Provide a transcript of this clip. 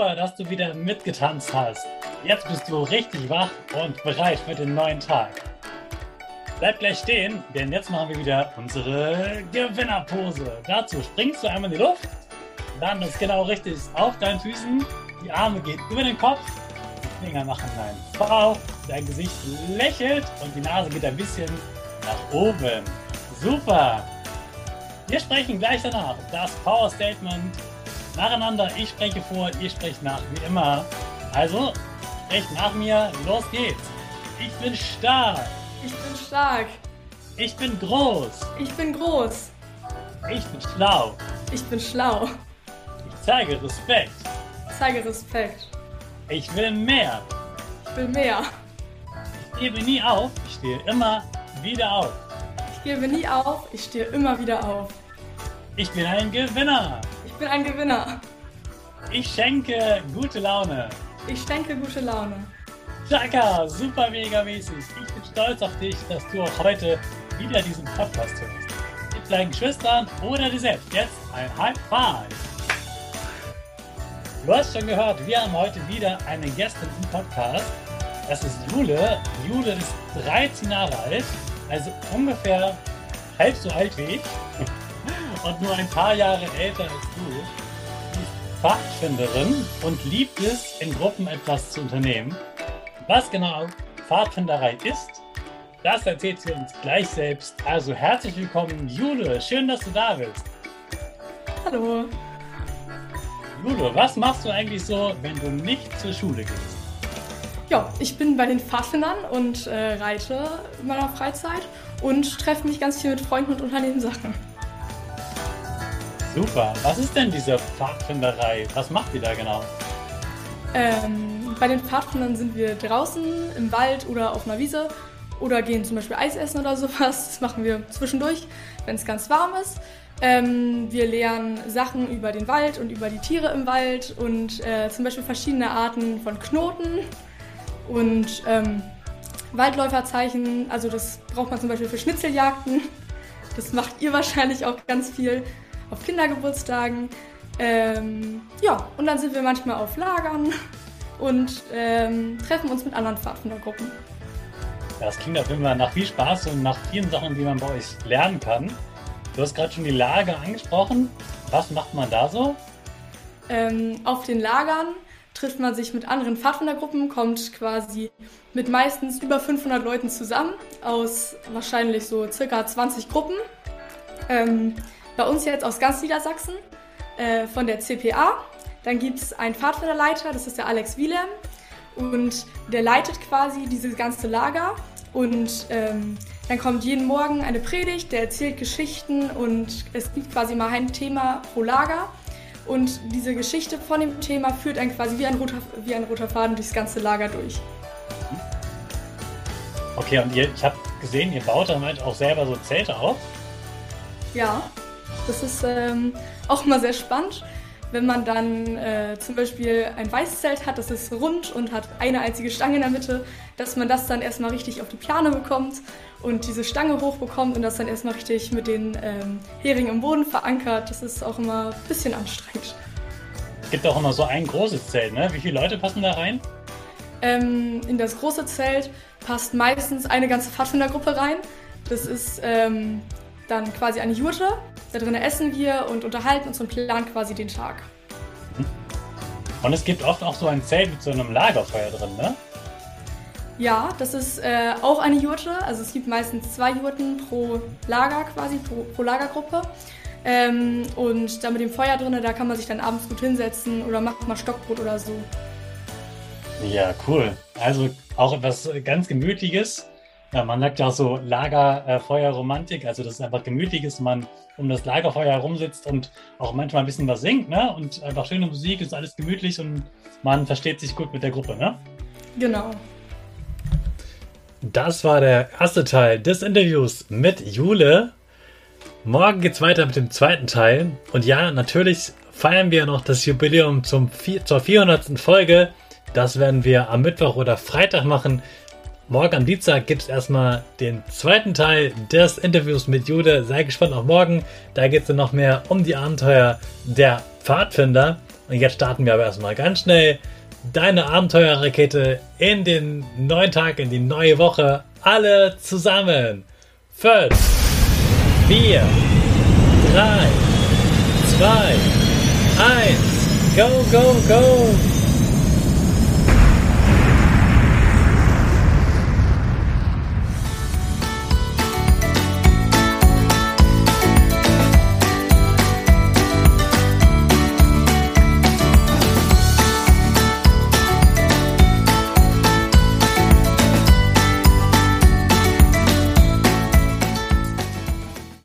Super, dass du wieder mitgetanzt hast. Jetzt bist du richtig wach und bereit für den neuen Tag. Bleib gleich stehen, denn jetzt machen wir wieder unsere Gewinnerpose. Dazu springst du einmal in die Luft, landest genau richtig auf deinen Füßen, die Arme gehen über den Kopf, die Finger machen einen V, dein Gesicht lächelt und die Nase geht ein bisschen nach oben. Super! Wir sprechen gleich danach das Power Statement nacheinander. Ich spreche vor, ihr sprecht nach, wie immer. Also, sprecht nach mir, los geht's. Ich bin stark. Ich bin stark. Ich bin groß. Ich bin groß. Ich bin schlau. Ich bin schlau. Ich zeige Respekt. Ich zeige Respekt. Ich will mehr. Ich will mehr. Ich gebe nie auf. Ich stehe immer wieder auf. Ich gebe nie auf. Ich stehe immer wieder auf. Ich bin ein Gewinner. Ich bin ein Gewinner. Ich schenke gute Laune. Ich schenke gute Laune. Chaka, super mega mäßig. Ich bin stolz auf dich, dass du auch heute wieder diesen Podcast hörst. Mit deinen Geschwistern oder dir selbst. Jetzt ein High Five. Du hast schon gehört, wir haben heute wieder eine Gästin im Podcast. Das ist Jule. Jule ist 13 Jahre alt, also ungefähr halb so alt wie ich und nur ein paar Jahre älter als du. Sie ist Pfadfinderin und liebt es, in Gruppen etwas zu unternehmen. Was genau Pfadfinderei ist, das erzählt sie uns gleich selbst. Also herzlich willkommen, Jule. Schön, dass du da bist. Hallo. Jule, was machst du eigentlich so, wenn du nicht zur Schule gehst? Ja, ich bin bei den Pfadfindern und äh, reite in meiner Freizeit und treffe mich ganz viel mit Freunden und unternehmen Sachen. Super. Was ist denn diese Pfadfinderei? Was macht ihr da genau? Ähm, bei den Pfadfindern sind wir draußen im Wald oder auf einer Wiese oder gehen zum Beispiel Eis essen oder sowas. Das machen wir zwischendurch, wenn es ganz warm ist. Ähm, wir lernen Sachen über den Wald und über die Tiere im Wald und äh, zum Beispiel verschiedene Arten von Knoten und ähm, Waldläuferzeichen. Also das braucht man zum Beispiel für Schnitzeljagden. Das macht ihr wahrscheinlich auch ganz viel auf Kindergeburtstagen. Ähm, ja, und dann sind wir manchmal auf Lagern und ähm, treffen uns mit anderen Pfadfindergruppen. Das klingt auf jeden Fall nach viel Spaß und nach vielen Sachen, die man bei euch lernen kann. Du hast gerade schon die Lager angesprochen. Was macht man da so? Ähm, auf den Lagern trifft man sich mit anderen Pfadfindergruppen, kommt quasi mit meistens über 500 Leuten zusammen aus wahrscheinlich so circa 20 Gruppen. Ähm, bei uns jetzt aus ganz Niedersachsen äh, von der CPA. Dann gibt es einen Pfadfinderleiter, das ist der Alex Wilhelm. Und der leitet quasi dieses ganze Lager. Und ähm, dann kommt jeden Morgen eine Predigt, der erzählt Geschichten und es gibt quasi mal ein Thema pro Lager. Und diese Geschichte von dem Thema führt dann quasi wie ein roter, wie ein roter Faden durchs ganze Lager durch. Okay, und ihr, ich habe gesehen, ihr baut dann halt auch selber so Zelte auf. Ja, das ist ähm, auch immer sehr spannend, wenn man dann äh, zum Beispiel ein Weißzelt hat, das ist rund und hat eine einzige Stange in der Mitte, dass man das dann erstmal richtig auf die Plane bekommt und diese Stange hochbekommt und das dann erstmal richtig mit den ähm, Heringen im Boden verankert. Das ist auch immer ein bisschen anstrengend. gibt auch immer so ein großes Zelt, ne? Wie viele Leute passen da rein? Ähm, in das große Zelt passt meistens eine ganze Pfadfindergruppe rein. Das ist ähm, dann quasi eine Jurte. Da drinnen essen wir und unterhalten uns und planen quasi den Tag. Und es gibt oft auch so ein Zelt mit so einem Lagerfeuer drin, ne? Ja, das ist äh, auch eine Jurte. Also es gibt meistens zwei Jurten pro Lager quasi, pro, pro Lagergruppe. Ähm, und da mit dem Feuer drin, da kann man sich dann abends gut hinsetzen oder macht mal Stockbrot oder so. Ja, cool. Also auch etwas ganz Gemütliches. Ja, man sagt ja auch so Lagerfeuerromantik, also das ist einfach Gemütliches, man um das Lagerfeuer herumsitzt und auch manchmal ein bisschen was singt, ne? Und einfach schöne Musik, ist alles gemütlich und man versteht sich gut mit der Gruppe, ne? Genau. Das war der erste Teil des Interviews mit Jule. Morgen geht's weiter mit dem zweiten Teil. Und ja, natürlich feiern wir noch das Jubiläum zum, zur 400. Folge. Das werden wir am Mittwoch oder Freitag machen. Morgen am Dienstag gibt es erstmal den zweiten Teil des Interviews mit Jude. Sei gespannt auf morgen. Da geht es dann noch mehr um die Abenteuer der Pfadfinder. Und jetzt starten wir aber erstmal ganz schnell deine Abenteuerrakete in den neuen Tag, in die neue Woche. Alle zusammen. Fünf, vier, drei, zwei, eins. Go, go, go!